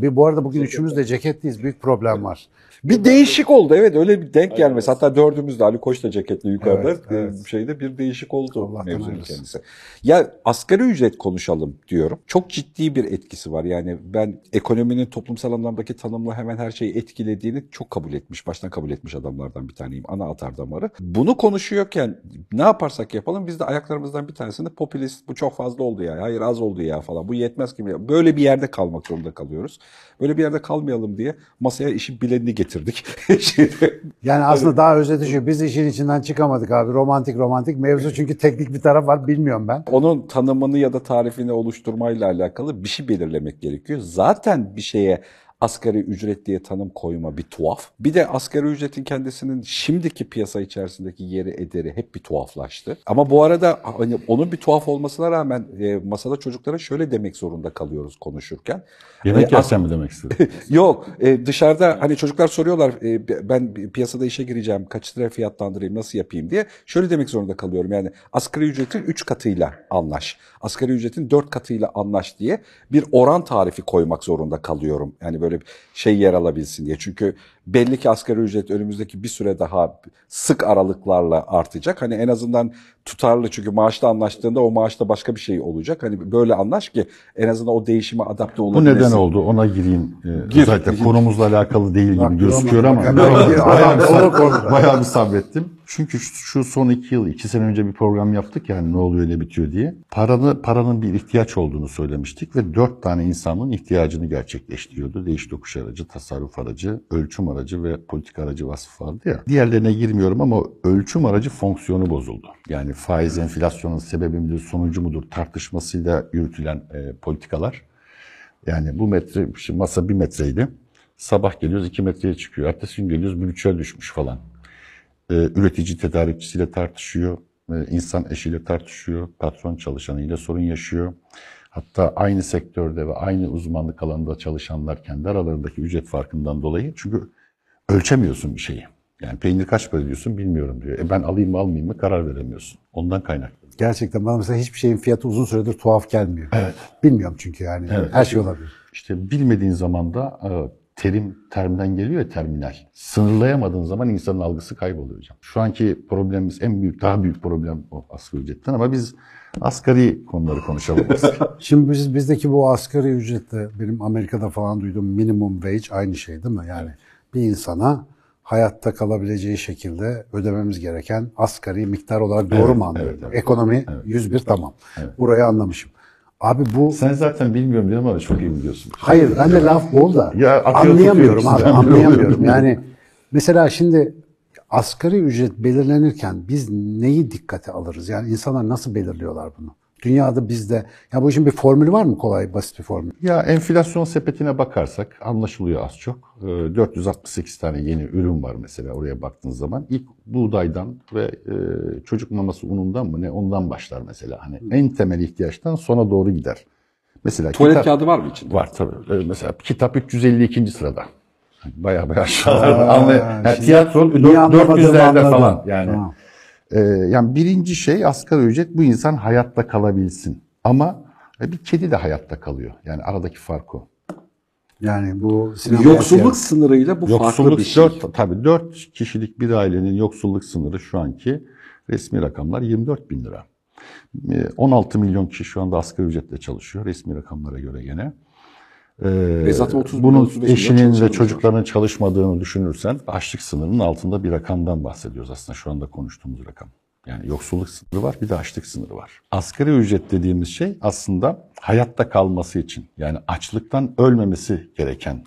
Bir bu arada bugün üçümüz de ceketliyiz. Büyük problem var. Bir değişik oldu evet öyle bir denk gelmesi. Hatta dördümüz de Ali Koç da ceketli yukarıda Evet, evet. e, şeyde bir değişik oldu Allah'tan mevzunun hayırlısı. kendisi. Ya asgari ücret konuşalım diyorum. Çok ciddi bir etkisi var. Yani ben ekonominin toplumsal anlamdaki tanımla hemen her şeyi etkilediğini çok kabul etmiş, baştan kabul etmiş adamlardan bir taneyim. Ana atar damarı. Bunu konuşuyorken ne yaparsak yapalım biz de ayaklarımızdan bir tanesinde popülist bu çok fazla oldu ya. Hayır az oldu ya falan. Bu yetmez gibi. Böyle bir yerde kalmak zorunda kalıyoruz. Böyle bir yerde kalmayalım diye masaya işin bilenini getirdik. Yani aslında daha özeti şu. Biz işin içinden çıkamadık abi. Romantik romantik. Mevzu çünkü teknik bir taraf var. Bilmiyorum ben. Onun tanımını ya da tarifini oluşturmayla alakalı bir şey belirlemek gerekiyor. Zaten bir şeye asgari ücret diye tanım koyma bir tuhaf. Bir de asgari ücretin kendisinin şimdiki piyasa içerisindeki yeri ederi hep bir tuhaflaştı. Ama bu arada hani onun bir tuhaf olmasına rağmen e, masada çocuklara şöyle demek zorunda kalıyoruz konuşurken. Yemek E, yersen mi demek istedin? Yok e, dışarıda hani çocuklar soruyorlar e, ben piyasada işe gireceğim kaç liraya fiyatlandırayım nasıl yapayım diye. Şöyle demek zorunda kalıyorum yani asgari ücretin 3 katıyla anlaş. Asgari ücretin 4 katıyla anlaş diye bir oran tarifi koymak zorunda kalıyorum. Yani böyle bir şey yer alabilsin diye. Çünkü belli ki asgari ücret önümüzdeki bir süre daha sık aralıklarla artacak. Hani en azından tutarlı çünkü maaşta anlaştığında o maaşta başka bir şey olacak. Hani böyle anlaş ki en azından o değişime adapte Bu olabilesin. neden oldu? Ona gireyim. Ee, Gir, özellikle gir. konumuzla alakalı değil gibi Bak, gözüküyor ama bayağı, bir bayağı bir sabrettim. Çünkü şu, son iki yıl, iki sene önce bir program yaptık yani ne oluyor ne bitiyor diye. Paranı, paranın bir ihtiyaç olduğunu söylemiştik ve dört tane insanın ihtiyacını gerçekleştiriyordu. Değiş tokuş aracı, tasarruf aracı, ölçüm aracı ve politik aracı vasfı vardı ya. Diğerlerine girmiyorum ama ölçüm aracı fonksiyonu bozuldu. Yani faiz enflasyonun sebebi midir, sonucu mudur tartışmasıyla yürütülen e, politikalar yani bu metre, şimdi masa bir metreydi. Sabah geliyoruz iki metreye çıkıyor. Ertesi gün geliyoruz bir buçuğa düşmüş falan. Ee, üretici tedarikçisiyle tartışıyor. Ee, insan eşiyle tartışıyor. Patron çalışanıyla sorun yaşıyor. Hatta aynı sektörde ve aynı uzmanlık alanında çalışanlar kendi aralarındaki ücret farkından dolayı. Çünkü ölçemiyorsun bir şeyi. Yani peynir kaç para diyorsun bilmiyorum diyor. E ben alayım mı almayayım mı karar veremiyorsun. Ondan kaynaklı. Gerçekten bana mesela hiçbir şeyin fiyatı uzun süredir tuhaf gelmiyor. Evet. Bilmiyorum çünkü yani. Her şey olabilir. İşte bilmediğin zaman da e, terim termden geliyor ya terminal. Sınırlayamadığın zaman insanın algısı kayboluyor hocam. Şu anki problemimiz en büyük, daha büyük problem o asgari ücretten ama biz asgari konuları konuşalım. Şimdi biz, bizdeki bu asgari ücretle benim Amerika'da falan duyduğum minimum wage aynı şey değil mi? Yani bir insana hayatta kalabileceği şekilde ödememiz gereken asgari miktar olarak doğru Evet, mu anlıyorum? evet, evet. Ekonomi 101 tamam. Burayı anlamışım. Abi bu Sen zaten bilmiyorum diyorum ama çok iyi biliyorsun. hayır ben de laf bol da Ya anlayamıyorum abi anlayamıyorum. Yani mesela şimdi asgari ücret belirlenirken biz neyi dikkate alırız? Yani insanlar nasıl belirliyorlar bunu? Dünyada bizde ya bu işin bir formülü var mı kolay basit bir formül? Ya enflasyon sepetine bakarsak anlaşılıyor az çok. Ee, 468 tane yeni ürün var mesela oraya baktığınız zaman. İlk buğdaydan ve e, çocuk maması unundan mı ne ondan başlar mesela. Hani en temel ihtiyaçtan sona doğru gider. Mesela Tuvalet kitap- kağıdı var mı içinde? Var tabii. Ee, Mesela kitap 352. sırada. Baya baya aşağılarda. Anlay- yani şimdi tiyatro niye dört- anlamadığımı 400'lerde anladım. falan. Yani Tamam. Ee, yani birinci şey asgari ücret bu insan hayatta kalabilsin. Ama e, bir kedi de hayatta kalıyor. Yani aradaki fark o. Yani bu Yoksulluk sınırıyla bu farklı Yoksulluk bir şey. dört, tabii 4 kişilik bir ailenin yoksulluk sınırı şu anki resmi rakamlar 24 bin lira. Ee, 16 milyon kişi şu anda asgari ücretle çalışıyor resmi rakamlara göre gene. Ee, Ve zaten 30 milyon, bunun 35 milyon eşinin ve çocuklarının çalışmadığını düşünürsen açlık sınırının altında bir rakamdan bahsediyoruz aslında şu anda konuştuğumuz rakam. Yani yoksulluk sınırı var bir de açlık sınırı var. Asgari ücret dediğimiz şey aslında hayatta kalması için yani açlıktan ölmemesi gereken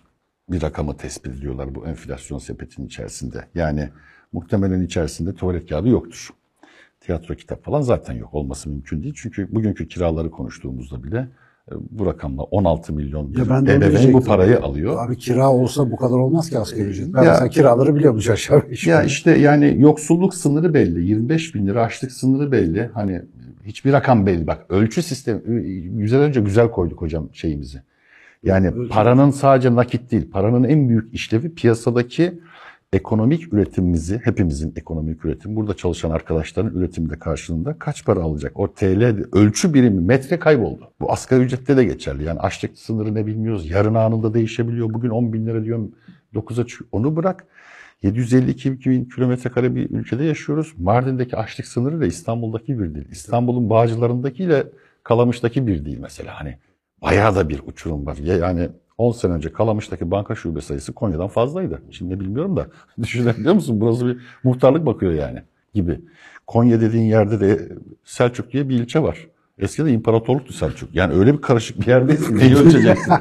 bir rakamı tespit ediyorlar bu enflasyon sepetinin içerisinde. Yani muhtemelen içerisinde tuvalet kağıdı yoktur. Tiyatro kitap falan zaten yok. Olması mümkün değil. Çünkü bugünkü kiraları konuştuğumuzda bile e, bu rakamla 16 milyon Ya ben de ebeveyn bu parayı alıyor. Abi kira olsa bu kadar olmaz ki asgari ücret. Ben Ya- mesela kiraları biliyormuş aşağı yukarı. Ya işte yani yoksulluk sınırı belli. 25 bin lira açlık sınırı belli. Hani hiçbir rakam belli. Bak ölçü sistemi güzel önce güzel koyduk hocam şeyimizi. Yani paranın sadece nakit değil. Paranın en büyük işlevi piyasadaki ekonomik üretimimizi, hepimizin ekonomik üretim, burada çalışan arkadaşların üretimde karşılığında kaç para alacak? O TL ölçü birimi metre kayboldu. Bu asgari ücrette de geçerli. Yani açlık sınırı ne bilmiyoruz. Yarın anında değişebiliyor. Bugün 10 bin lira diyorum 9'a çıkıyor. Onu bırak. 752 bin kilometre kare bir ülkede yaşıyoruz. Mardin'deki açlık sınırı da İstanbul'daki bir değil. İstanbul'un Bağcılar'ındakiyle Kalamış'taki bir değil mesela. Hani bayağı da bir uçurum var. Ya Yani 10 sene önce Kalamış'taki banka şube sayısı Konya'dan fazlaydı. Şimdi biliyorum da düşünebiliyor musun? Burası bir muhtarlık bakıyor yani gibi. Konya dediğin yerde de Selçuk diye bir ilçe var. Eskiden imparatorluktu Selçuk. Yani öyle bir karışık bir yerdeyiz ki neyi ölçeceksin?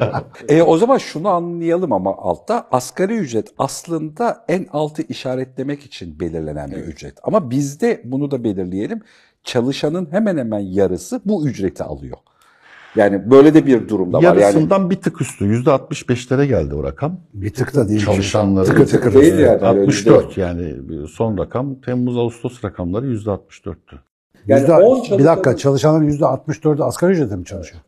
E, o zaman şunu anlayalım ama altta asgari ücret aslında en altı işaretlemek için belirlenen bir ücret. Ama bizde bunu da belirleyelim. Çalışanın hemen hemen yarısı bu ücreti alıyor. Yani böyle de bir durumda var. Yani Yarısından bir tık üstü. %65'lere geldi o rakam. Bir tık da değil. Çalışanları. Tıkır tıkır. Değil yani. 64 yani son rakam Temmuz-Ağustos rakamları %64'tü. Yani Yüzde- 10 bir dakika çalışanın- çalışanların %64'ü asgari ücretle mi çalışıyor?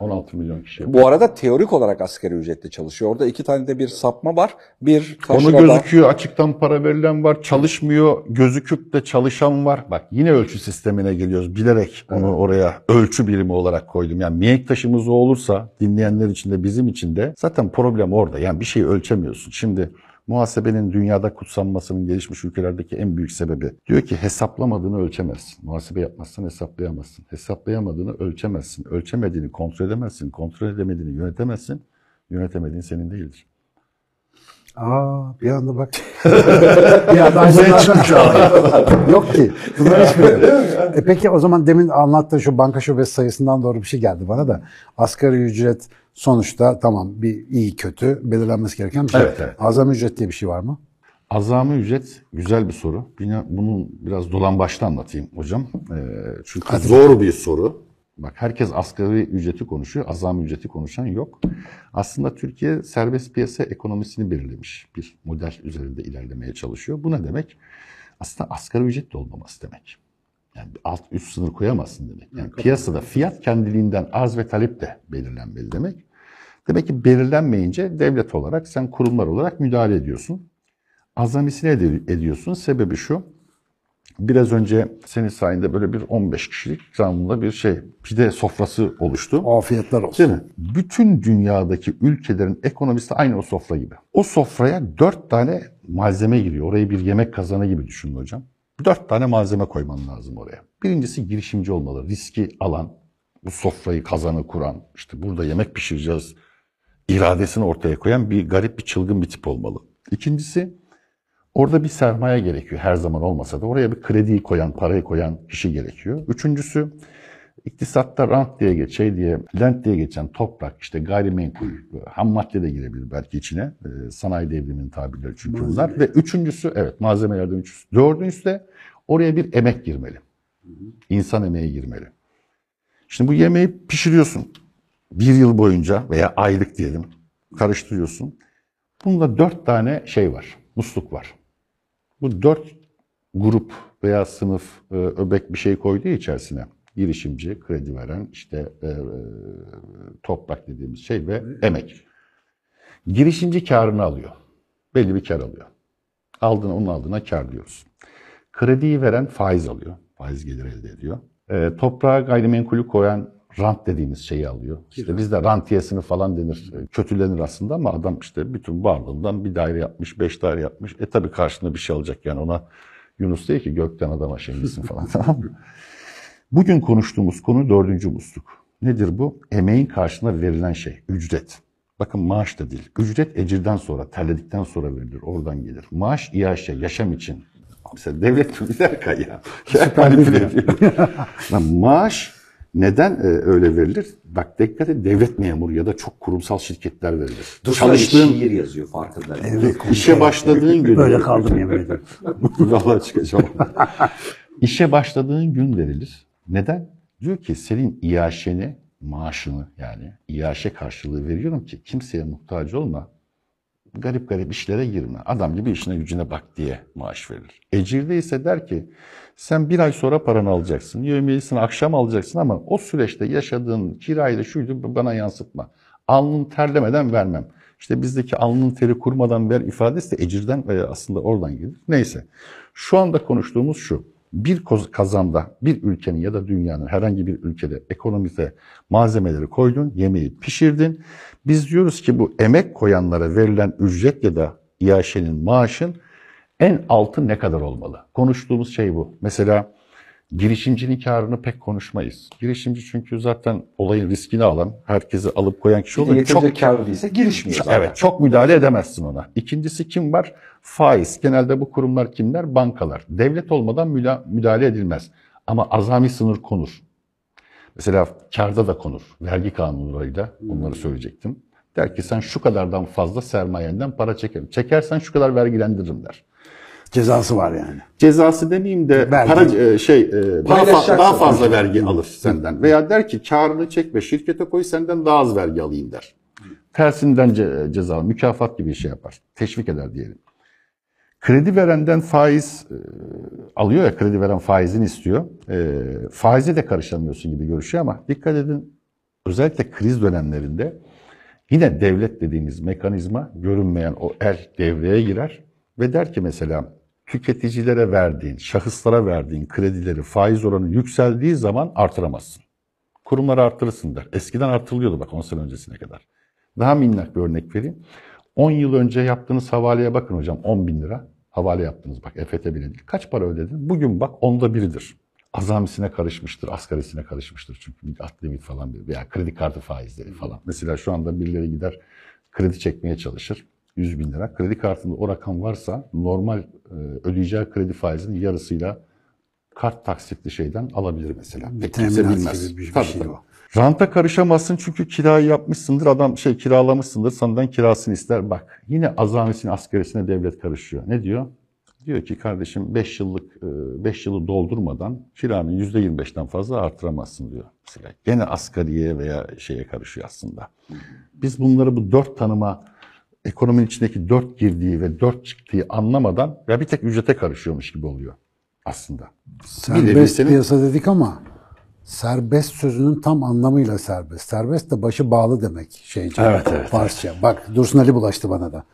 16 milyon kişi. Bu arada teorik olarak asgari ücretle çalışıyor. Orada iki tane de bir sapma var. Bir Onu taşrada- gözüküyor, açıktan para verilen var, çalışmıyor, gözüküp de çalışan var. Bak yine ölçü sistemine geliyoruz. Bilerek onu oraya ölçü birimi olarak koydum. Yani mihenk taşımız o olursa dinleyenler için de bizim için de zaten problem orada. Yani bir şeyi ölçemiyorsun. Şimdi muhasebenin dünyada kutsanmasının gelişmiş ülkelerdeki en büyük sebebi diyor ki hesaplamadığını ölçemezsin. Muhasebe yapmazsan hesaplayamazsın. Hesaplayamadığını ölçemezsin. Ölçemediğini kontrol edemezsin. Kontrol edemediğini yönetemezsin. Yönetemediğin senin değildir. Aa bir anda bak. bir anda aydınlardan- Yok ki. Bunlar hiç böyle. E peki o zaman demin anlattığın şu banka şubesi sayısından doğru bir şey geldi bana da. Asgari ücret sonuçta tamam bir iyi kötü belirlenmesi gereken bir şey. Evet, evet. Azami ücret diye bir şey var mı? Azami ücret güzel bir soru. Bunu biraz dolan başta anlatayım hocam. Ee, çünkü zor bir soru. Bak herkes asgari ücreti konuşuyor, azami ücreti konuşan yok. Aslında Türkiye serbest piyasa ekonomisini belirlemiş bir model üzerinde ilerlemeye çalışıyor. Bu ne demek? Aslında asgari ücret de olmaması demek. Yani alt üst sınır koyamazsın demek. Yani piyasada fiyat kendiliğinden arz ve talep de belirlenmeli demek. Demek ki belirlenmeyince devlet olarak sen kurumlar olarak müdahale ediyorsun. Azamisine ed- ediyorsun. Sebebi şu. Biraz önce senin sayende böyle bir 15 kişilik canlı bir şey pide sofrası oluştu. Afiyetler olsun. Değil mi? Bütün dünyadaki ülkelerin ekonomisi aynı o sofra gibi. O sofraya dört tane malzeme giriyor. Orayı bir yemek kazanı gibi düşünün hocam. Dört tane malzeme koyman lazım oraya. Birincisi girişimci olmalı. Riski alan, bu sofrayı kazanı kuran, işte burada yemek pişireceğiz iradesini ortaya koyan bir garip bir çılgın bir tip olmalı. İkincisi orada bir sermaye gerekiyor her zaman olmasa da oraya bir krediyi koyan, parayı koyan kişi gerekiyor. Üçüncüsü iktisatta rant diye geç, şey diye, lent diye geçen toprak, işte gayrimenkul, ham madde de girebilir belki içine. Ee, sanayi devriminin tabirleri çünkü bunlar. Ve üçüncüsü, evet malzemelerden üçüncüsü. Dördüncüsü de oraya bir emek girmeli. İnsan emeği girmeli. Şimdi bu yemeği pişiriyorsun. Bir yıl boyunca veya aylık diyelim karıştırıyorsun. Bunda dört tane şey var, musluk var. Bu dört grup veya sınıf e, öbek bir şey koyduğu içerisine girişimci, kredi veren, işte e, e, toprak dediğimiz şey ve emek. Girişimci karını alıyor. Belli bir kar alıyor. Aldığına, onun aldığına kar diyoruz. Krediyi veren faiz alıyor. Faiz gelir elde ediyor. E, toprağa gayrimenkulü koyan rant dediğimiz şeyi alıyor. İşte bizde rantiyesini falan denir. E, Kötülenir aslında ama adam işte bütün varlığından bir daire yapmış, beş daire yapmış. E tabii karşında bir şey alacak yani ona Yunus değil ki gökten adama şey misin falan tamam mı? Bugün konuştuğumuz konu dördüncü musluk. Nedir bu? Emeğin karşılığında verilen şey, ücret. Bakın maaş da değil. Ücret ecirden sonra, terledikten sonra verilir. Oradan gelir. Maaş iaşe, yaşam için. Mesela devlet bir dakika ya. Ya ediyor. Lan maaş neden e, öyle verilir? Bak dikkat et devlet memuru ya da çok kurumsal şirketler verilir. Çalıştığın şiir yazıyor farkındayım. İşe başladığın gün. Böyle kaldım yemin ederim. Vallahi çıkacağım. İşe başladığın gün verilir. Neden? Diyor ki senin iaşeni, maaşını yani iaşe karşılığı veriyorum ki kimseye muhtaç olma. Garip garip işlere girme. Adam gibi işine gücüne bak diye maaş verilir. Ecirde ise der ki sen bir ay sonra paranı alacaksın. Yevmiyesini akşam alacaksın ama o süreçte yaşadığın kirayı da şuydu bana yansıtma. Alnın terlemeden vermem. İşte bizdeki alnın teri kurmadan ver ifadesi de ecirden veya aslında oradan gelir. Neyse. Şu anda konuştuğumuz şu. Bir kazanda bir ülkenin ya da dünyanın herhangi bir ülkede ekonomide malzemeleri koydun, yemeği pişirdin. Biz diyoruz ki bu emek koyanlara verilen ücret ya da iaşenin maaşın en altı ne kadar olmalı? Konuştuğumuz şey bu. Mesela girişimcinin karını pek konuşmayız. Girişimci çünkü zaten olayın riskini alan, herkesi alıp koyan kişi olur. Yeterince karlı değilse girişmiyor zaten. Evet, çok müdahale edemezsin ona. İkincisi kim var? Faiz. Genelde bu kurumlar kimler? Bankalar. Devlet olmadan müdahale edilmez. Ama azami sınır konur. Mesela karda da konur. Vergi kanunlarıyla bunları söyleyecektim. Der ki sen şu kadardan fazla sermayenden para çekerim. Çekersen şu kadar vergilendiririm der. Cezası var yani. Cezası demeyeyim de Vergi. para e, şey e, daha, fa- daha fazla vergi alır senden. Veya der ki karını çekme şirkete koy senden daha az vergi alayım der. Tersinden ce- ceza, mükafat gibi bir şey yapar. Teşvik eder diyelim. Kredi verenden faiz e, alıyor ya kredi veren faizini istiyor. E, faize de karışamıyorsun gibi görüşüyor ama dikkat edin özellikle kriz dönemlerinde yine devlet dediğimiz mekanizma görünmeyen o el devreye girer ve der ki mesela tüketicilere verdiğin, şahıslara verdiğin kredileri faiz oranı yükseldiği zaman artıramazsın. Kurumları artırırsın der. Eskiden artırılıyordu bak 10 sene öncesine kadar. Daha minnak bir örnek vereyim. 10 yıl önce yaptığınız havaleye bakın hocam 10 bin lira. Havale yaptınız bak EFT bile değil. Kaç para ödedin? Bugün bak onda biridir. Azamisine karışmıştır, asgarisine karışmıştır. Çünkü bir at limit falan bir veya kredi kartı faizleri falan. Mesela şu anda birileri gider kredi çekmeye çalışır. 100 bin lira. Kredi kartında o rakam varsa normal e, ödeyeceği kredi faizinin yarısıyla kart taksitli şeyden alabilir mesela. Pek kimse bilmez. gibi bir Tabii, şey tabii. o. Ranta karışamazsın çünkü kirayı yapmışsındır. Adam şey kiralamışsındır. Senden kirasını ister. Bak yine azamisine asgarisine devlet karışıyor. Ne diyor? Diyor ki kardeşim 5 yıllık 5 yılı doldurmadan kiranı %25'ten fazla artıramazsın diyor. Mesela gene asgariye veya şeye karışıyor aslında. Biz bunları bu dört tanıma ekonominin içindeki dört girdiği ve dört çıktığı anlamadan ya bir tek ücrete karışıyormuş gibi oluyor aslında. Serbest senin- piyasa dedik ama serbest sözünün tam anlamıyla serbest. Serbest de başı bağlı demek şeyce. Evet, evet, Farsça. Bak Dursun Ali bulaştı bana da.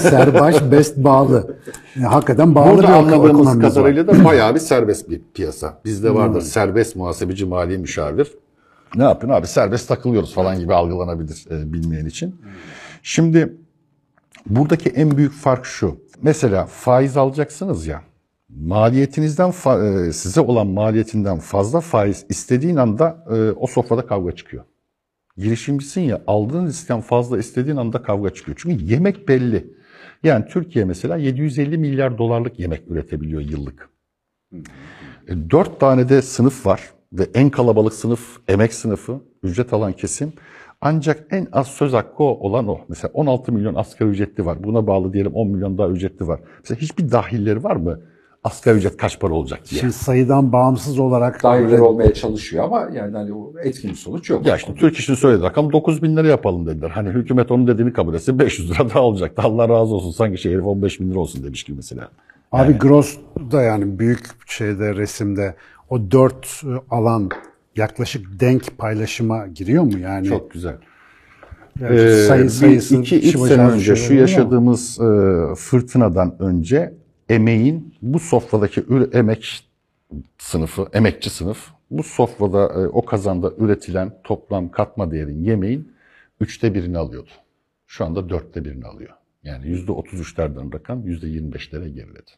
Serbaş best bağlı. Yani hakikaten bağlı Burada bir anladığımız kadarıyla da bayağı bir serbest bir piyasa. Bizde vardır serbest muhasebeci mali müşavir. Ne yapın abi serbest takılıyoruz falan gibi algılanabilir e, bilmeyen için. Şimdi buradaki en büyük fark şu. Mesela faiz alacaksınız ya. Maliyetinizden e, size olan maliyetinden fazla faiz istediğin anda e, o sofrada kavga çıkıyor. Girişimcisin ya aldığın riskten fazla istediğin anda kavga çıkıyor. Çünkü yemek belli. Yani Türkiye mesela 750 milyar dolarlık yemek üretebiliyor yıllık. E, Dört tane de sınıf var ve en kalabalık sınıf emek sınıfı, ücret alan kesim. Ancak en az söz hakkı olan o. Mesela 16 milyon asgari ücretli var. Buna bağlı diyelim 10 milyon daha ücretli var. Mesela hiçbir dahilleri var mı? Asgari ücret kaç para olacak diye. Şimdi sayıdan bağımsız olarak Dahiller olmaya çalışıyor ama yani hani o etkin sonuç yok. Ya işte Türk İş'in söylediği rakam 9 bin lira yapalım dediler. Hani hükümet onun dediğini kabul etse 500 lira daha olacaktı. Allah razı olsun sanki şey herif 15 bin lira olsun demiş gibi mesela. Abi Gross da yani büyük şeyde resimde o dört alan yaklaşık denk paylaşıma giriyor mu yani? Çok güzel. Yani Ee, sayı, sayısı, iki, başına sene önce şu yaşadığımız e, fırtınadan önce emeğin bu sofradaki üre- emek sınıfı, emekçi sınıf bu sofrada e, o kazanda üretilen toplam katma değerin yemeğin üçte birini alıyordu. Şu anda dörtte birini alıyor. Yani yüzde otuz üçlerden rakam yüzde yirmi beşlere geriledi.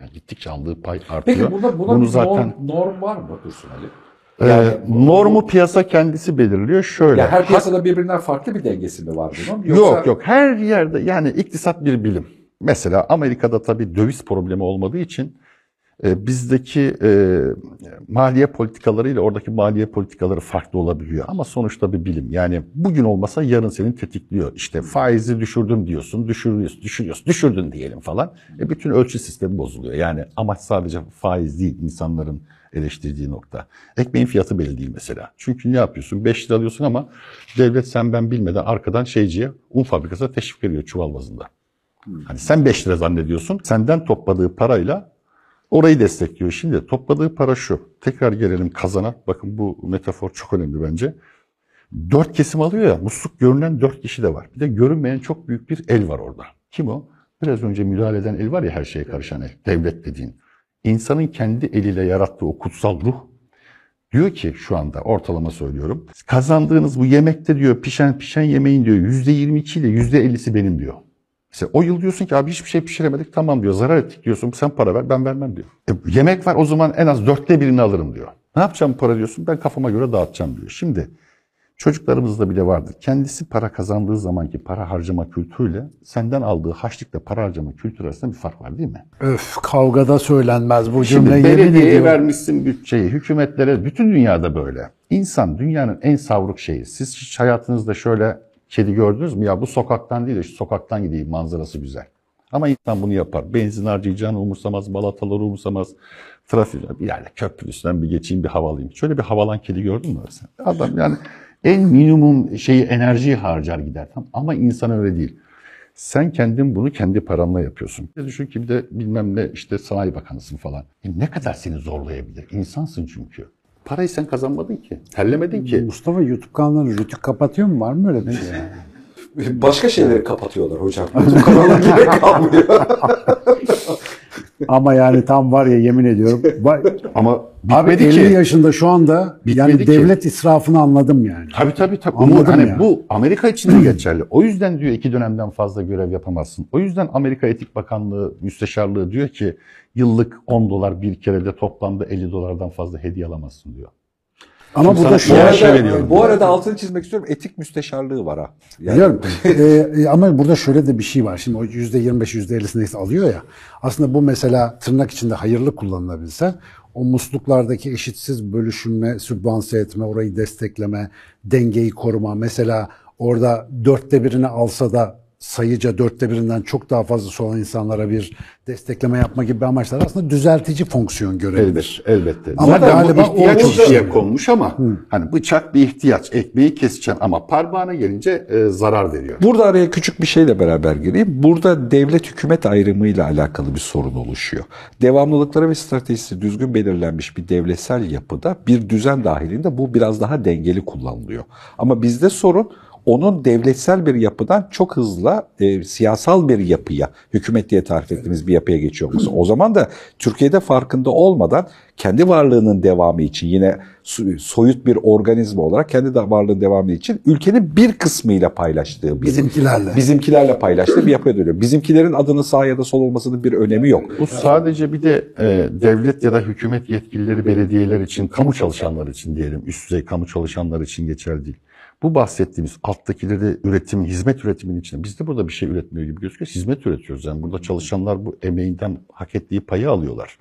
Yani gittikçe aldığı pay artıyor. Peki burada buna Bunu bir zaten norm, norm var mı Dursun Ali? E, normu piyasa kendisi belirliyor. Şöyle. Ya her piyasada birbirinden farklı bir dengesi mi var bunun? Yok yok her yerde yani iktisat bir bilim. Mesela Amerika'da tabii döviz problemi olmadığı için e, bizdeki e, maliye politikaları ile oradaki maliye politikaları farklı olabiliyor. Ama sonuçta bir bilim. Yani bugün olmasa yarın seni tetikliyor. İşte faizi düşürdüm diyorsun, düşürüyorsun, düşürüyorsun, düşürdün diyelim falan. E, bütün ölçü sistemi bozuluyor. Yani amaç sadece faiz değil insanların eleştirdiği nokta. Ekmeğin fiyatı belli değil mesela. Çünkü ne yapıyorsun? 5 lira alıyorsun ama devlet sen ben bilmeden arkadan şeyciye un fabrikasına teşvik veriyor çuval bazında. Hani sen 5 lira zannediyorsun. Senden topladığı parayla orayı destekliyor. Şimdi topladığı para şu. Tekrar gelelim kazana. Bakın bu metafor çok önemli bence. Dört kesim alıyor ya, musluk görünen dört kişi de var. Bir de görünmeyen çok büyük bir el var orada. Kim o? Biraz önce müdahale eden el var ya her şeye karışan el, devlet dediğin. İnsanın kendi eliyle yarattığı o kutsal ruh diyor ki şu anda ortalama söylüyorum. Kazandığınız bu yemekte diyor pişen pişen yemeğin diyor yüzde yirmi ile yüzde ellisi benim diyor. Mesela o yıl diyorsun ki abi hiçbir şey pişiremedik tamam diyor zarar ettik diyorsun sen para ver ben vermem diyor. E, yemek var o zaman en az dörtte birini alırım diyor. Ne yapacağım para diyorsun ben kafama göre dağıtacağım diyor. Şimdi çocuklarımızda bile vardır. Kendisi para kazandığı zamanki para harcama kültürüyle senden aldığı haçlıkla para harcama kültürü arasında bir fark var değil mi? Öf kavgada söylenmez bu Şimdi cümle yemin belediyeye vermişsin bütçeyi, hükümetlere, bütün dünyada böyle. İnsan dünyanın en savruk şeyi. Siz hiç hayatınızda şöyle kedi gördünüz mü? Ya bu sokaktan değil de şu sokaktan gideyim manzarası güzel. Ama insan bunu yapar. Benzin harcayacağını umursamaz, balataları umursamaz. Trafik, köprünün üstünden bir geçeyim, bir hava alayım. Şöyle bir havalan kedi gördün mü sen? Adam yani en minimum şeyi enerjiyi harcar gider. Ama insan öyle değil. Sen kendin bunu kendi paranla yapıyorsun. Düşün ki bir de bilmem ne işte sanayi bakanısın falan. E ne kadar seni zorlayabilir? İnsansın çünkü. Parayı sen kazanmadın ki. Terlemedin ki. Mustafa YouTube kanalını rütük kapatıyor mu? Var mı öyle bir şey? Başka şeyleri kapatıyorlar hocam. Bu kanala gerek kalmıyor. Ama yani tam var ya yemin ediyorum. Ama Abi bitmedi 50 ki. yaşında şu anda yani Bitmedi ki. devlet israfını anladım yani. Tabii tabii tabii. Anladım Bu, hani ya. bu Amerika için de geçerli. O yüzden diyor iki dönemden fazla görev yapamazsın. O yüzden Amerika Etik Bakanlığı, Müsteşarlığı diyor ki yıllık 10 dolar bir kerede toplamda 50 dolardan fazla hediye alamazsın diyor. Ama Şimdi burada şu arada, veriyorum. bu arada altını çizmek istiyorum. Etik müsteşarlığı var ha. Yani, Biliyorum. Ee, ama burada şöyle de bir şey var. Şimdi o %25, %50'sini neyse alıyor ya. Aslında bu mesela tırnak içinde hayırlı kullanılabilse o musluklardaki eşitsiz bölüşümle, sübvanse etme, orayı destekleme, dengeyi koruma. Mesela orada dörtte birini alsa da sayıca dörtte birinden çok daha fazlası olan insanlara bir destekleme yapma gibi amaçlar aslında düzeltici fonksiyon görebilir. Elbette, elbette. Ama Zaten galiba bu ihtiyaç o- işiye konmuş ama hani bıçak bir ihtiyaç. Ekmeği keseceksin ama parmağına gelince e, zarar veriyor. Burada araya küçük bir şeyle beraber gireyim. Burada devlet hükümet ayrımıyla alakalı bir sorun oluşuyor. Devamlılıkları ve stratejisi düzgün belirlenmiş bir devletsel yapıda bir düzen dahilinde bu biraz daha dengeli kullanılıyor. Ama bizde sorun onun devletsel bir yapıdan çok hızlı e, siyasal bir yapıya, hükümet diye tarif ettiğimiz bir yapıya geçiyor olması. O zaman da Türkiye'de farkında olmadan kendi varlığının devamı için yine soyut bir organizma olarak kendi de varlığının devamı için ülkenin bir kısmıyla paylaştığı bir Bizimkilerle. bizimkilerle paylaştığı bir yapıya dönüyor. Bizimkilerin adının sağ ya da sol olmasının bir önemi yok. Bu sadece bir de e, devlet ya da hükümet yetkilileri, belediyeler için, kamu çalışanlar için diyelim, üst düzey kamu çalışanlar için geçerli değil. Bu bahsettiğimiz alttakileri üretim, hizmet üretiminin içinde biz de burada bir şey üretmiyor gibi gözüküyor. Hizmet üretiyoruz. Yani burada çalışanlar bu emeğinden hak ettiği payı alıyorlar.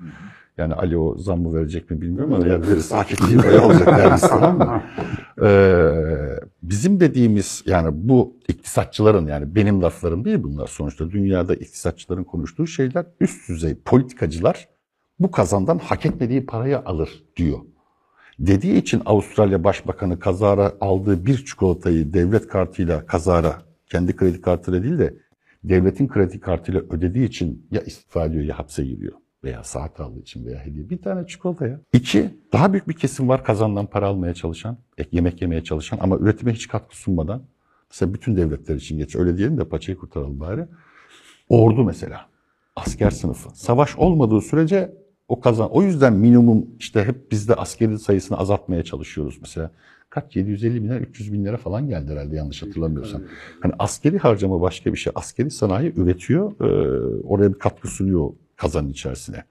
Yani Ali o zammı verecek mi bilmiyorum ama eğer verirse hak ettiği payı alacak yani tamam mı? Ee, bizim dediğimiz yani bu iktisatçıların yani benim laflarım değil bunlar sonuçta dünyada iktisatçıların konuştuğu şeyler üst düzey politikacılar bu kazandan hak etmediği parayı alır diyor. Dediği için Avustralya Başbakanı kazara aldığı bir çikolatayı devlet kartıyla kazara kendi kredi kartıyla değil de devletin kredi kartıyla ödediği için ya istifa ediyor ya hapse giriyor veya saat aldığı için veya hediye. Bir tane çikolata ya. İki, daha büyük bir kesim var kazandan para almaya çalışan, ek- yemek yemeye çalışan ama üretime hiç katkı sunmadan. Mesela bütün devletler için geç. Öyle diyelim de paçayı kurtaralım bari. Ordu mesela. Asker sınıfı. Savaş olmadığı sürece o kazan. O yüzden minimum işte hep bizde askeri sayısını azaltmaya çalışıyoruz mesela. Kaç 750 binler 300 binlere falan geldi herhalde yanlış hatırlamıyorsam. Hani askeri harcama başka bir şey. Askeri sanayi üretiyor. oraya bir katkı sunuyor kazanın içerisine.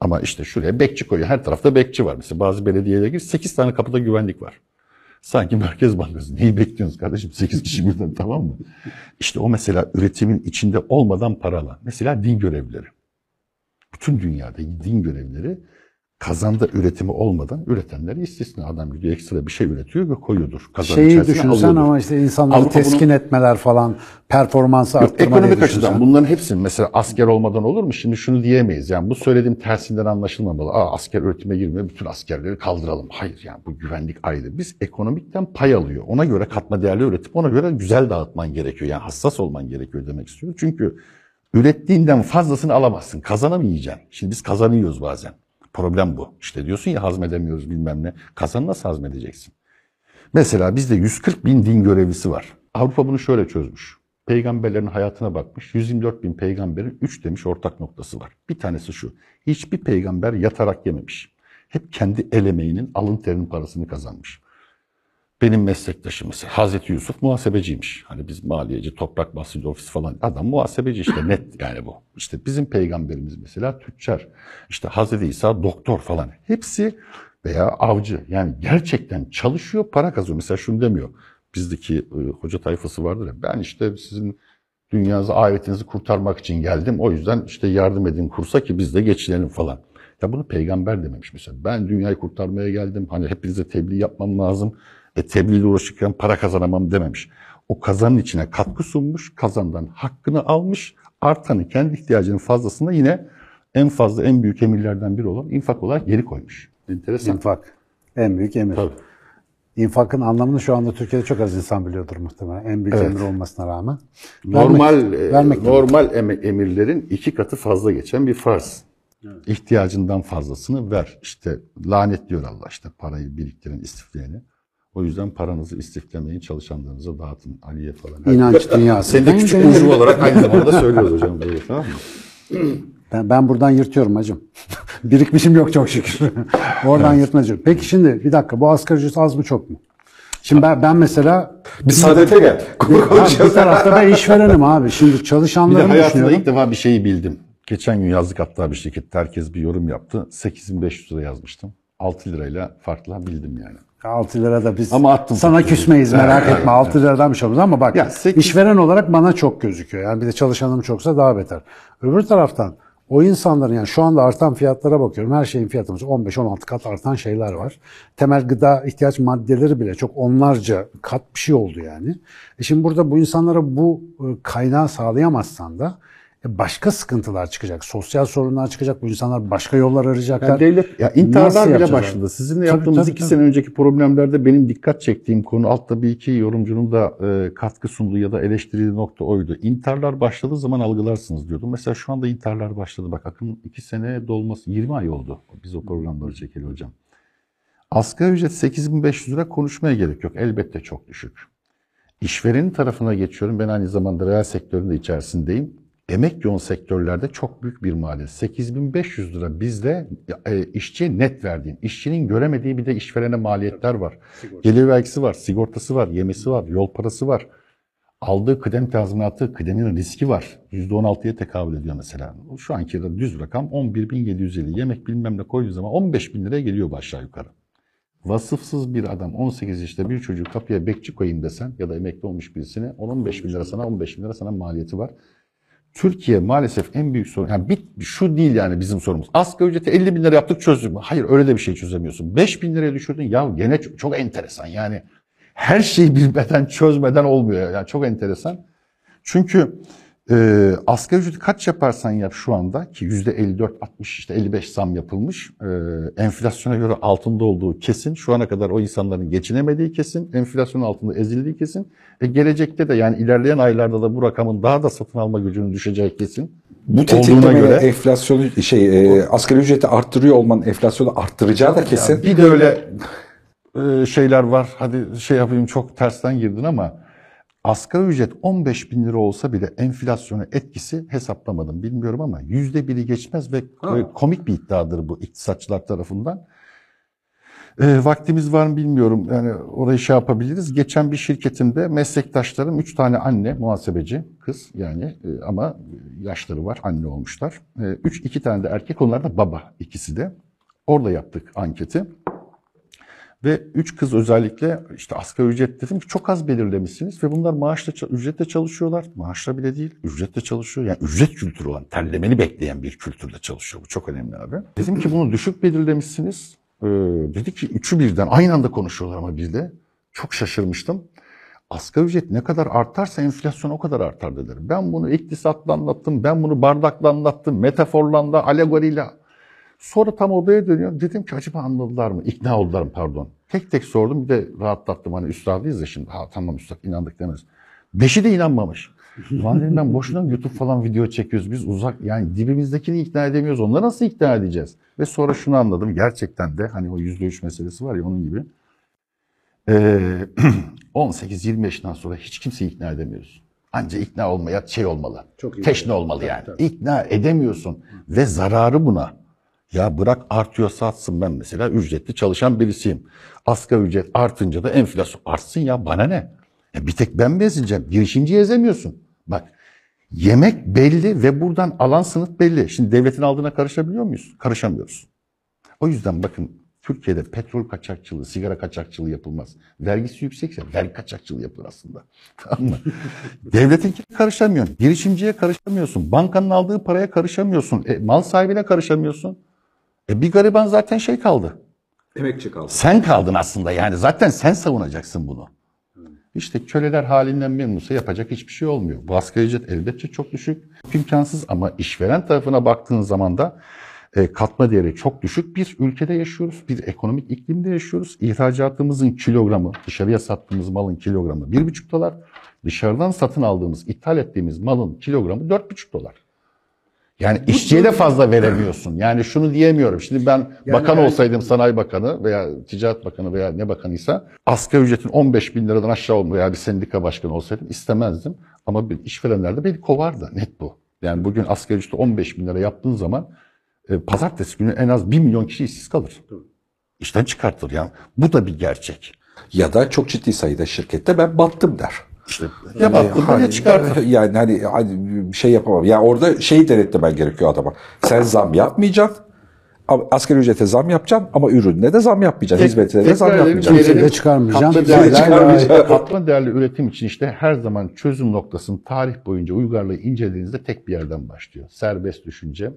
Ama işte şuraya bekçi koyuyor. Her tarafta bekçi var. Mesela bazı belediyelere gir 8 tane kapıda güvenlik var. Sanki Merkez Bankası. Neyi bekliyorsunuz kardeşim? 8 kişi birden tamam mı? İşte o mesela üretimin içinde olmadan para alan. Mesela din görevlileri. Bütün dünyada din görevlileri kazanda üretimi olmadan üretenleri istisna. Adam gidiyor ekstra bir şey üretiyor ve koyuyordur. Kazan Şeyi düşünsen alıyordur. ama işte insanları Avrupa teskin etmeler falan, performansı Yok, arttırma ekonomik açıdan bunların hepsinin mesela asker olmadan olur mu? Şimdi şunu diyemeyiz. Yani bu söylediğim tersinden anlaşılmamalı. Aa, asker üretime girmiyor. Bütün askerleri kaldıralım. Hayır yani bu güvenlik ayrı. Biz ekonomikten pay alıyor. Ona göre katma değerli üretip ona göre güzel dağıtman gerekiyor. Yani hassas olman gerekiyor demek istiyorum. Çünkü ürettiğinden fazlasını alamazsın. Kazanamayacaksın. Şimdi biz kazanıyoruz bazen. Problem bu. İşte diyorsun ya hazmedemiyoruz bilmem ne. Kazanı nasıl hazmedeceksin? Mesela bizde 140 bin din görevlisi var. Avrupa bunu şöyle çözmüş. Peygamberlerin hayatına bakmış. 124 bin peygamberin 3 demiş ortak noktası var. Bir tanesi şu. Hiçbir peygamber yatarak yememiş. Hep kendi el emeğinin, alın terinin parasını kazanmış. Benim meslektaşım mesela Hazreti Yusuf muhasebeciymiş. Hani biz maliyeci, toprak basıncı ofis falan. Adam muhasebeci işte net yani bu. İşte bizim peygamberimiz mesela tüccar. İşte Hazreti İsa doktor falan. Hepsi veya avcı. Yani gerçekten çalışıyor, para kazanıyor. Mesela şunu demiyor. Bizdeki e, hoca tayfası vardır ya. Ben işte sizin dünyanızı, ahiretinizi kurtarmak için geldim. O yüzden işte yardım edin kursa ki biz de geçinelim falan. Ya bunu peygamber dememiş mesela. Ben dünyayı kurtarmaya geldim. Hani hepinize tebliğ yapmam lazım. E tebliğle uğraşırken para kazanamam dememiş. O kazanın içine katkı sunmuş, kazandan hakkını almış, artanı kendi ihtiyacının fazlasını yine en fazla en büyük emirlerden biri olan infak olarak geri koymuş. Enteresan. İnfak. En büyük emir. Tabii. İnfakın anlamını şu anda Türkiye'de çok az insan biliyordur muhtemelen. En büyük Evet. emir olmasına rağmen. Normal Vermek- e, vermek demek. normal eme- emirlerin iki katı fazla geçen bir farz. İhtiyacından fazlasını ver. İşte lanetliyor Allah işte parayı biriktirin, istifleyeni. O yüzden paranızı istiflemeyin, çalışanlarınıza dağıtın. Aliye falan. İnanç dünyası. Seni de küçük burcu olarak aynı zamanda söylüyoruz hocam. Böyle, tamam mı? Ben, ben buradan yırtıyorum hacım. Birikmişim yok çok şükür. Oradan yırtmacım. Peki şimdi bir dakika bu asgari ücret az mı çok mu? Şimdi ben, ben mesela Bir saadete gel. Ha, bir tarafta ben işverenim abi. Şimdi Bir çalışanlarımı hayatımda düşünüyorum. ilk defa bir şeyi bildim. Geçen gün yazdık hatta bir şirkette herkes bir yorum yaptı. 8500 lira yazmıştım. 6 lirayla farklı bildim yani. 6 lira da biz Ama attım sana küsmeyiz merak etme 6 liradan bir şey olmaz ama bak Ya sekiz- işveren olarak bana çok gözüküyor. Yani bir de çalışanım çoksa daha beter. Öbür taraftan o insanların yani şu anda artan fiyatlara bakıyorum. Her şeyin fiyatımız 15-16 kat artan şeyler var. Temel gıda ihtiyaç maddeleri bile çok onlarca kat bir şey oldu yani. E şimdi burada bu insanlara bu e, kaynağı sağlayamazsan da başka sıkıntılar çıkacak. Sosyal sorunlar çıkacak. Bu insanlar başka yollar arayacaklar. Yani devlet ya intiharlar bile başladı. Sizinle Tabii, yaptığımız tabii, iki tabii. sene önceki problemlerde benim dikkat çektiğim konu altta bir iki yorumcunun da e, katkı sunduğu ya da eleştirdiği nokta oydu. İntiharlar başladığı zaman algılarsınız diyordum. Mesela şu anda intiharlar başladı. Bak akın iki sene dolması 20 ay oldu. Biz o programları çekeli hocam. Asgari ücret 8500 lira konuşmaya gerek yok. Elbette çok düşük. İşverenin tarafına geçiyorum. Ben aynı zamanda reel sektörün de içerisindeyim. Emek yoğun sektörlerde çok büyük bir maliyet. 8500 lira bizde e, işçiye net verdiğin, işçinin göremediği bir de işverene maliyetler var. Gelir vergisi var, sigortası var, yemesi var, yol parası var. Aldığı kıdem tazminatı, kıdemin riski var. %16'ya tekabül ediyor mesela. Şu anki de düz rakam 11.750. Yemek bilmem ne koyduğu zaman 15.000 liraya geliyor bu aşağı yukarı. Vasıfsız bir adam 18 yaşında bir çocuğu kapıya bekçi koyayım desen ya da emekli olmuş birisine 10-15 bin lira sana 15 bin lira sana maliyeti var. Türkiye maalesef en büyük sorun, yani bir, şu değil yani bizim sorumuz. Asgari ücreti 50 bin lira yaptık çözdük mü? Hayır öyle de bir şey çözemiyorsun. 5 bin liraya düşürdün ya gene çok, çok enteresan yani. Her şeyi bilmeden çözmeden olmuyor yani çok enteresan. Çünkü e, asgari ücreti kaç yaparsan yap şu anda ki yüzde 54, 60 işte 55 zam yapılmış. E, enflasyona göre altında olduğu kesin. Şu ana kadar o insanların geçinemediği kesin. Enflasyonun altında ezildiği kesin. E, gelecekte de yani ilerleyen aylarda da bu rakamın daha da satın alma gücünün düşeceği kesin. Bu Olduğuna tetiklemeyle göre- enflasyonu şey e, asgari ücreti arttırıyor olmanın enflasyonu arttıracağı da kesin. Bir de öyle e, şeyler var. Hadi şey yapayım çok tersten girdin ama asgari ücret 15 bin lira olsa bile enflasyona etkisi hesaplamadım bilmiyorum ama yüzde biri geçmez ve e, komik bir iddiadır bu iktisatçılar tarafından. E, vaktimiz var mı bilmiyorum. Yani orayı şey yapabiliriz. Geçen bir şirketimde meslektaşlarım üç tane anne muhasebeci kız yani e, ama yaşları var anne olmuşlar. E, üç iki tane de erkek onlar da baba ikisi de. Orada yaptık anketi. Ve üç kız özellikle işte asgari ücret dedim ki çok az belirlemişsiniz ve bunlar maaşla ücretle çalışıyorlar. Maaşla bile değil, ücretle çalışıyor. Yani ücret kültürü olan, terlemeni bekleyen bir kültürde çalışıyor. Bu çok önemli abi. Dedim ki bunu düşük belirlemişsiniz. Ee, dedi ki üçü birden aynı anda konuşuyorlar ama bir de. Çok şaşırmıştım. Asgari ücret ne kadar artarsa enflasyon o kadar artar dediler. Ben bunu iktisatla anlattım, ben bunu bardakla anlattım, metaforla da, alegoriyle Sonra tam odaya dönüyorum. Dedim ki acaba anladılar mı? İkna oldular mı pardon. Tek tek sordum bir de rahatlattım. Hani üstadıyız ya şimdi. Ha tamam üstad inandık demez. Beşi de inanmamış. Ulan dedim ben boşuna YouTube falan video çekiyoruz. Biz uzak yani dibimizdekini ikna edemiyoruz. Onları nasıl ikna edeceğiz? Ve sonra şunu anladım. Gerçekten de hani o yüzde üç meselesi var ya onun gibi. Ee, 18-20 yaşından sonra hiç kimseyi ikna edemiyorsun. Anca ikna olmaya şey olmalı. Çok iyi. Teşne olmalı yani. İkna edemiyorsun ve zararı buna. Ya bırak artıyorsa artsın ben mesela ücretli çalışan birisiyim. Asgari ücret artınca da enflasyon artsın ya bana ne? Ya bir tek ben mi ezileceğim? Girişimciyi ezemiyorsun. Bak yemek belli ve buradan alan sınıf belli. Şimdi devletin aldığına karışabiliyor muyuz? Karışamıyoruz. O yüzden bakın Türkiye'de petrol kaçakçılığı, sigara kaçakçılığı yapılmaz. Vergisi yüksekse vergi kaçakçılığı yapılır aslında. Tamam mı? Devletinkine karışamıyorsun. Girişimciye karışamıyorsun. Bankanın aldığı paraya karışamıyorsun. E, mal sahibine karışamıyorsun. E, bir gariban zaten şey kaldı. Emekçi kaldı. Sen kaldın aslında yani. Zaten sen savunacaksın bunu. İşte köleler halinden memnunsa yapacak hiçbir şey olmuyor. Bu asgari ücret elbette çok düşük, imkansız ama işveren tarafına baktığın zaman da e, katma değeri çok düşük bir ülkede yaşıyoruz. Bir ekonomik iklimde yaşıyoruz. İhracatımızın kilogramı, dışarıya sattığımız malın kilogramı bir buçuk dolar. Dışarıdan satın aldığımız, ithal ettiğimiz malın kilogramı dört buçuk dolar. Yani işçiye de fazla veremiyorsun. Yani şunu diyemiyorum. Şimdi ben bakan yani- olsaydım sanayi bakanı veya ticaret bakanı veya ne bakanıysa asgari ücretin 15 bin liradan aşağı olma veya bir sendika başkanı olsaydım istemezdim. Ama bir işverenler de beni kovardı. Net bu. Yani bugün asgari ücreti 15 bin lira yaptığın zaman e, pazartesi günü en az 1 milyon kişi işsiz kalır. İşten çıkartılır yani. Bu da bir gerçek. Ya da çok ciddi sayıda şirkette ben battım der. İşte ya baktın ya çıkartır. Yani hani, hani bir şey yapamam. Ya orada şeyi denetlemen gerekiyor adama. Sen zam yapmayacaksın. Asgari ücrete zam yapacaksın ama ürününe de zam yapmayacaksın. Hizmetine de zam yapmayacaksın. Kimse de gelelim. çıkarmayacağım. Katma değerli, çıkarmayacağım. katma değerli üretim için işte her zaman çözüm noktasını tarih boyunca uygarlığı incelediğinizde tek bir yerden başlıyor. Serbest düşünce,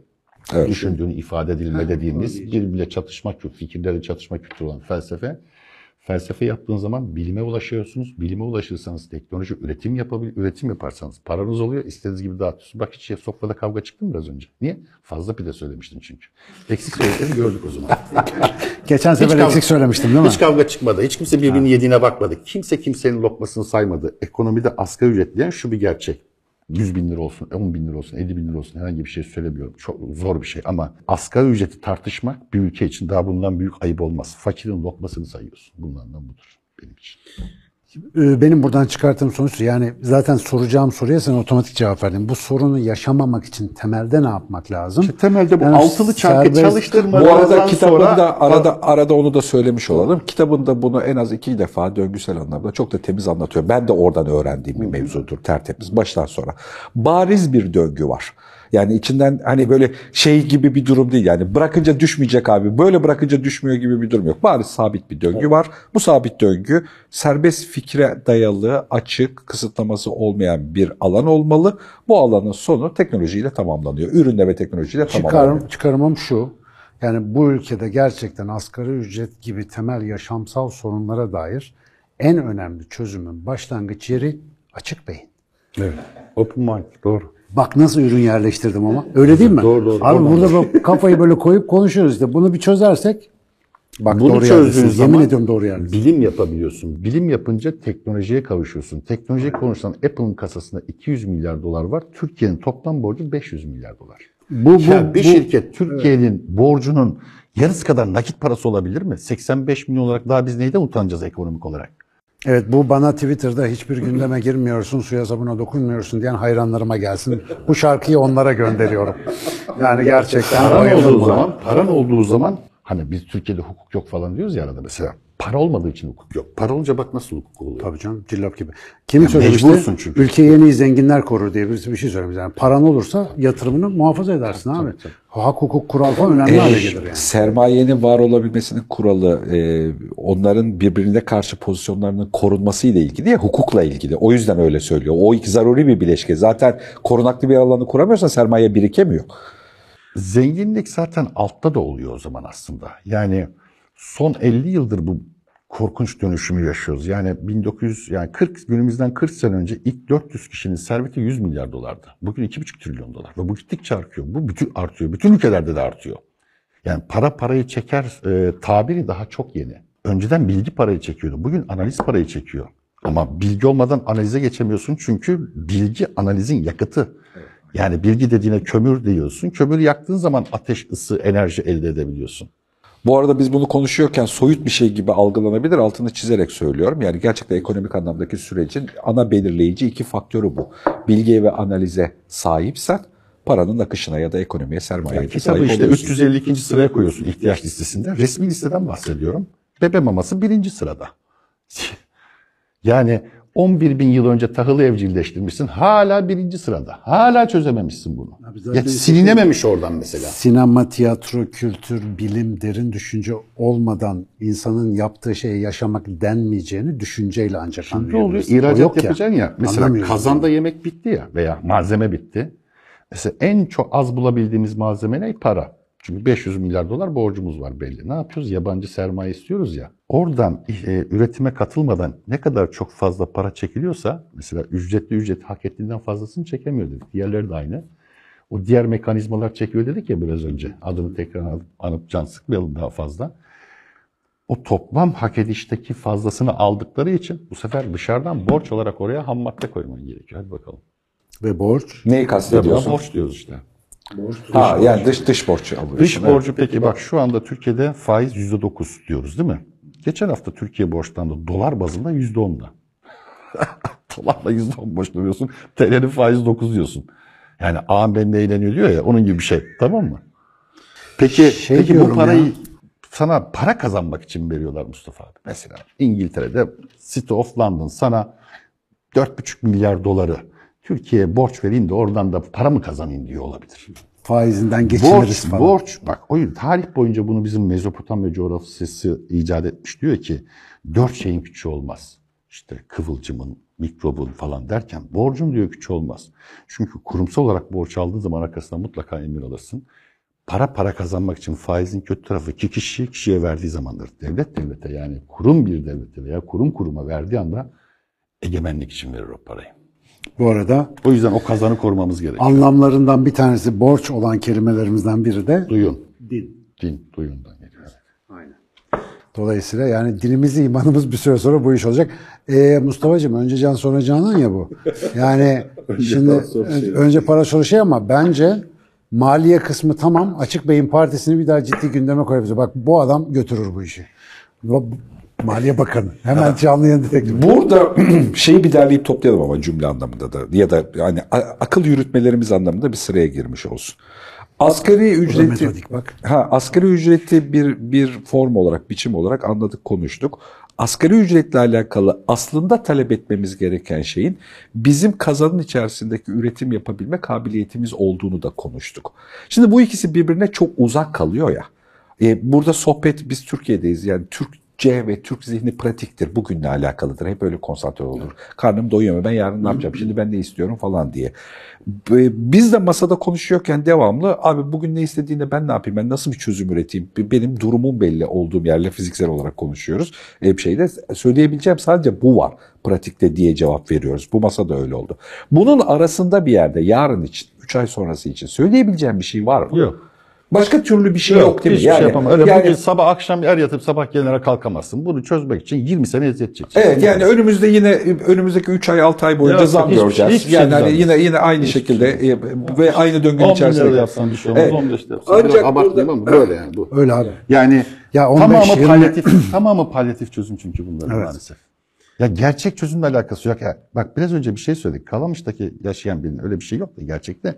Evet. düşündüğünü ifade edilme dediğimiz birbiriyle çatışma, fikirleri çatışma kültürü olan felsefe. Felsefe yaptığın zaman bilime ulaşıyorsunuz. Bilime ulaşırsanız teknoloji üretim yapabil üretim yaparsanız paranız oluyor. İstediğiniz gibi dağıtıyorsunuz. Bak hiç sofrada kavga çıktı mı biraz önce? Niye? Fazla pide söylemiştin çünkü. Eksik söylediklerini gördük o zaman. Geçen sefer kavga- eksik söylemiştim değil mi? Hiç kavga çıkmadı. Hiç kimse birbirinin yediğine bakmadı. Kimse kimsenin lokmasını saymadı. Ekonomide asgari ücret diyen şu bir gerçek. 100 bin lira olsun, 10 bin lira olsun, 50 bin lira olsun herhangi bir şey söylemiyorum. Çok zor bir şey ama asgari ücreti tartışmak bir ülke için daha bundan büyük ayıp olmaz. Fakirin lokmasını sayıyorsun. Bundan budur benim için. Ee, Benim buradan çıkarttığım sonuç yani zaten soracağım soruya sen otomatik cevap verdin. Bu sorunu yaşamamak için temelde ne yapmak lazım? İşte temelde bu Yani altılı çarkı çalıştırmadan Bu arada sonra- kitabında arada arada onu da söylemiş olalım. Kitabında bunu en az iki defa döngüsel anlamda çok da temiz anlatıyor. Ben de oradan öğrendiğim bir mevzudur tertemiz baştan sonra. Bariz bir döngü var. Yani içinden hani böyle şey gibi bir durum değil yani bırakınca düşmeyecek abi böyle bırakınca düşmüyor gibi bir durum yok. Bariz sabit bir döngü var. Bu sabit döngü serbest fikre dayalı açık kısıtlaması olmayan bir alan olmalı. Bu alanın sonu teknolojiyle tamamlanıyor. Ürünle ve teknolojiyle tamamlanıyor. Çıkarım, çıkarımım şu. Yani bu ülkede gerçekten asgari ücret gibi temel yaşamsal sorunlara dair en önemli çözümün başlangıç yeri açık beyin. Evet. Open mind. Doğru. Bak nasıl ürün yerleştirdim ama. Öyle değil mi? Doğru, doğru. Abi Oradan burada bak kafayı böyle koyup konuşuyoruz işte. Bunu bir çözersek bak Bunu doğru çözdüğün zaman Yemin ediyorum doğru yerdesiniz. bilim yapabiliyorsun. Bilim yapınca teknolojiye kavuşuyorsun. Teknolojiye konuşsan Apple'ın kasasında 200 milyar dolar var. Türkiye'nin toplam borcu 500 milyar dolar. Bu, bu, Ya bir bu- şirket Türkiye'nin borcunun yarısı kadar nakit parası olabilir mi? 85 milyon olarak daha biz neyden utanacağız ekonomik olarak? Evet bu bana Twitter'da hiçbir gündeme girmiyorsun, suya sabuna dokunmuyorsun diyen hayranlarıma gelsin. Bu şarkıyı onlara gönderiyorum. Yani gerçekten Paran olduğu zaman, paran olduğu zaman hani biz Türkiye'de hukuk yok falan diyoruz ya arada mesela. Para olmadığı için hukuk yok. Para olunca bak nasıl hukuk oluyor. Tabii canım cillop gibi. Kim söylemişti? mecbursun çünkü. Ülkeyi en iyi zenginler korur diye birisi bir şey söylemiş. Yani paran olursa yatırımını muhafaza edersin abi. Hak, hukuk, kural falan önemli hale gelir yani. Sermayenin var olabilmesinin kuralı e, onların birbirine karşı pozisyonlarının korunması ile ilgili ya hukukla ilgili. O yüzden öyle söylüyor. O iki zaruri bir bileşke. Zaten korunaklı bir alanı kuramıyorsan sermaye birikemiyor. Zenginlik zaten altta da oluyor o zaman aslında. Yani son 50 yıldır bu korkunç dönüşümü yaşıyoruz. Yani 1900 yani 40 günümüzden 40 sene önce ilk 400 kişinin serveti 100 milyar dolardı. Bugün 2,5 trilyon dolar ve bu gittikçe artıyor. Bu bütün artıyor. Bütün ülkelerde de artıyor. Yani para parayı çeker e, tabiri daha çok yeni. Önceden bilgi parayı çekiyordu. Bugün analiz parayı çekiyor. Ama bilgi olmadan analize geçemiyorsun çünkü bilgi analizin yakıtı. Yani bilgi dediğine kömür diyorsun. Kömür yaktığın zaman ateş, ısı, enerji elde edebiliyorsun. Bu arada biz bunu konuşuyorken soyut bir şey gibi algılanabilir. Altını çizerek söylüyorum. Yani gerçekten ekonomik anlamdaki sürecin ana belirleyici iki faktörü bu. Bilgiye ve analize sahipsen paranın akışına ya da ekonomiye, sermayeye Kitabı sahip işte oluyorsun. 352. sıraya koyuyorsun ihtiyaç listesinde. Resmi listeden bahsediyorum. Bebe maması birinci sırada. Yani 11 bin yıl önce tahılı evcilleştirmişsin. Hala birinci sırada. Hala çözememişsin bunu. Ya silinememiş oradan mesela. Sinema, tiyatro, kültür, bilim, derin düşünce olmadan insanın yaptığı şeye yaşamak denmeyeceğini düşünceyle ancak Ne oluyor? İhracat yok ya. yapacaksın ya. Mesela kazanda yemek bitti ya veya malzeme bitti. Mesela en çok az bulabildiğimiz malzeme ne? Para. Çünkü 500 milyar dolar borcumuz var belli. Ne yapıyoruz? Yabancı sermaye istiyoruz ya. Oradan e, üretime katılmadan ne kadar çok fazla para çekiliyorsa mesela ücretli ücret hak ettiğinden fazlasını çekemiyor dedik. Diğerleri de aynı. O diğer mekanizmalar çekiyor dedik ya biraz önce. Adını tekrar anıp, can sıkmayalım daha fazla. O toplam hak edişteki fazlasını aldıkları için bu sefer dışarıdan borç olarak oraya ham madde koyman gerekiyor. Hadi bakalım. Ve borç. Neyi kastediyorsun? borç diyoruz işte. Ha, yani dış dış borç alıyorsun. Dış Evet. borcu peki bak şu anda Türkiye'de faiz %9 diyoruz değil mi? Geçen hafta Türkiye borçlandı dolar bazında %10'la. Dolarla %10 borçlanıyorsun. TL'nin faizi 9 diyorsun. Yani ağam benimle eğleniyor diyor ya onun gibi bir şey. Tamam mı? Peki, Şey peki bu parayı ya. sana para kazanmak için veriyorlar Mustafa abi. Mesela İngiltere'de City of London sana 4,5 milyar doları Türkiye'ye borç vereyim de oradan da para mı kazanayım diyor olabilir. Faizinden geçiniriz Borç, falan. borç. Bak o tarih boyunca bunu bizim Mezopotamya coğrafyası icat etmiş. Diyor ki dört şeyin küçüğü olmaz. İşte kıvılcımın, mikrobun falan derken borcun diyor küçüğü olmaz. Çünkü kurumsal olarak borç aldığın zaman arkasından mutlaka emir alırsın. Para para kazanmak için faizin kötü tarafı iki kişi kişiye verdiği zamandır. Devlet devlete yani kurum bir devlete veya kurum kuruma verdiği anda egemenlik için verir o parayı. Bu arada O yüzden o kazanı korumamız gerekiyor. anlamlarından bir tanesi borç olan kelimelerimizden biri de Duyun. din. Din, duyundan geliyor. Aynen. Dolayısıyla yani dinimiz, imanımız bir süre sonra bu iş olacak. Ee, Mustafa'cığım önce can sonra canan ya bu. Yani şimdi ön- önce para sonra şey ama bence maliye kısmı tamam. Açık Bey'in partisini bir daha ciddi gündeme koyabiliriz. Bak bu adam götürür bu işi. Maliye Bakanı. Hemen canlı yayında teklif. Burada şeyi bir derleyip toplayalım ama cümle anlamında da ya da yani akıl yürütmelerimiz anlamında bir sıraya girmiş olsun. Asgari ücreti metodik bak. ha asgari ücreti bir bir form olarak, biçim olarak anladık, konuştuk. Asgari ücretle alakalı aslında talep etmemiz gereken şeyin bizim kazanın içerisindeki üretim yapabilme kabiliyetimiz olduğunu da konuştuk. Şimdi bu ikisi birbirine çok uzak kalıyor ya. E, burada sohbet biz Türkiye'deyiz yani Türkçe ve Türk zihni pratiktir. Bugünle alakalıdır. Hep öyle konsantre olur. Karnım doyuyor mu? Ben yarın ne yapacağım? Şimdi ben ne istiyorum falan diye. Biz de masada konuşuyorken devamlı abi bugün ne istediğinde ben ne yapayım? Ben nasıl bir çözüm üreteyim? Benim durumum belli olduğum yerle fiziksel olarak konuşuyoruz. E, bir şeyde söyleyebileceğim sadece bu var pratikte diye cevap veriyoruz. Bu masada öyle oldu. Bunun arasında bir yerde yarın için, 3 ay sonrası için söyleyebileceğim bir şey var mı? Yok. Başka türlü bir şey yok, değil mi? Hiçbir şey yapamam. Öyle yani- bugün sabah akşam er yatıp sabah gelene kalkamazsın. Bunu çözmek için 20 sene eziyet çekeceksin. Evet yani önümüzde yine önümüzde 3 ay 6 ay boyunca Yok, zam göreceğiz. hiçbir şey yani hani yine yok. yine aynı şekilde e, ve aynı 10 döngünün bin lira içerisinde. yapsan bir şey olmaz. Evet. 15 de yapsan. Ancak abartmayayım ama böyle yani bu. Öyle abi. Yani Ya 15 tamamı yirmi- palyatif, tamamı palyatif çözüm çünkü bunların Evet. maalesef. Ya gerçek çözümle alakası yok. Ya, bak biraz önce bir şey söyledik. Kalamış'taki yaşayan birinin öyle bir şey yok da gerçekte.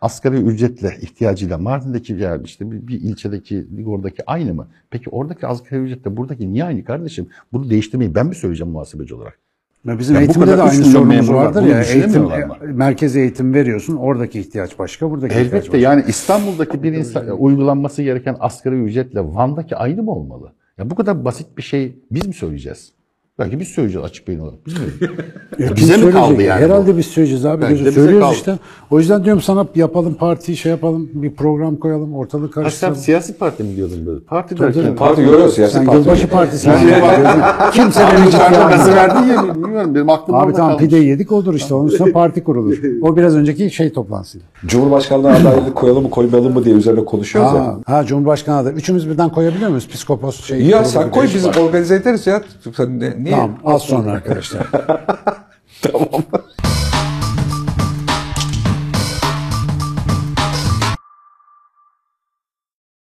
Asgari ücretle ihtiyacıyla Mardin'deki yer işte bir, bir ilçedeki oradaki aynı mı? Peki oradaki asgari ücretle buradaki niye aynı kardeşim? Bunu değiştirmeyi ben mi söyleyeceğim muhasebeci olarak? Ya bizim Ya eğitimde de aynı sorunumuz vardır ya. Eğitim, e, merkez eğitim veriyorsun. Oradaki ihtiyaç başka, buradaki ihtiyaç Elbette başka. yani İstanbul'daki bir insan uygulanması gereken asgari ücretle Van'daki aynı mı olmalı? Ya bu kadar basit bir şey biz mi söyleyeceğiz? Belki biz söyleyeceğiz açık beyin olarak. Bilmiyorum. Ya Bize mi kaldı yani Herhalde bu? biz söyleyeceğiz abi. Belki de Söylüyoruz kaldı. işte. O yüzden diyorum sana yapalım partiyi şey yapalım. Bir program koyalım. Ha, sen karıştıralım. siyasi parti mi diyordun böyle? Parti Tabii, derken... Parti görüyoruz siyasi Sen parti. Gölbaşı Partisi. Kimse Kimse beni ciddiye verdi ya bilmiyorum benim aklım Abi tamam pide yedik olur işte. Onun üstüne parti kurulur. O biraz önceki şey toplantısıydı. Cumhurbaşkanlığı adaylığı koyalım mı koymayalım mı diye üzerine konuşuyoruz ya. Ha, ha Cumhurbaşkanı adayı. Üçümüz birden koyabiliyor muyuz? Psikopos şey. Ya sen koy değişik biz organize ederiz ya. Sen ne? Tamam az sonra arkadaşlar. tamam.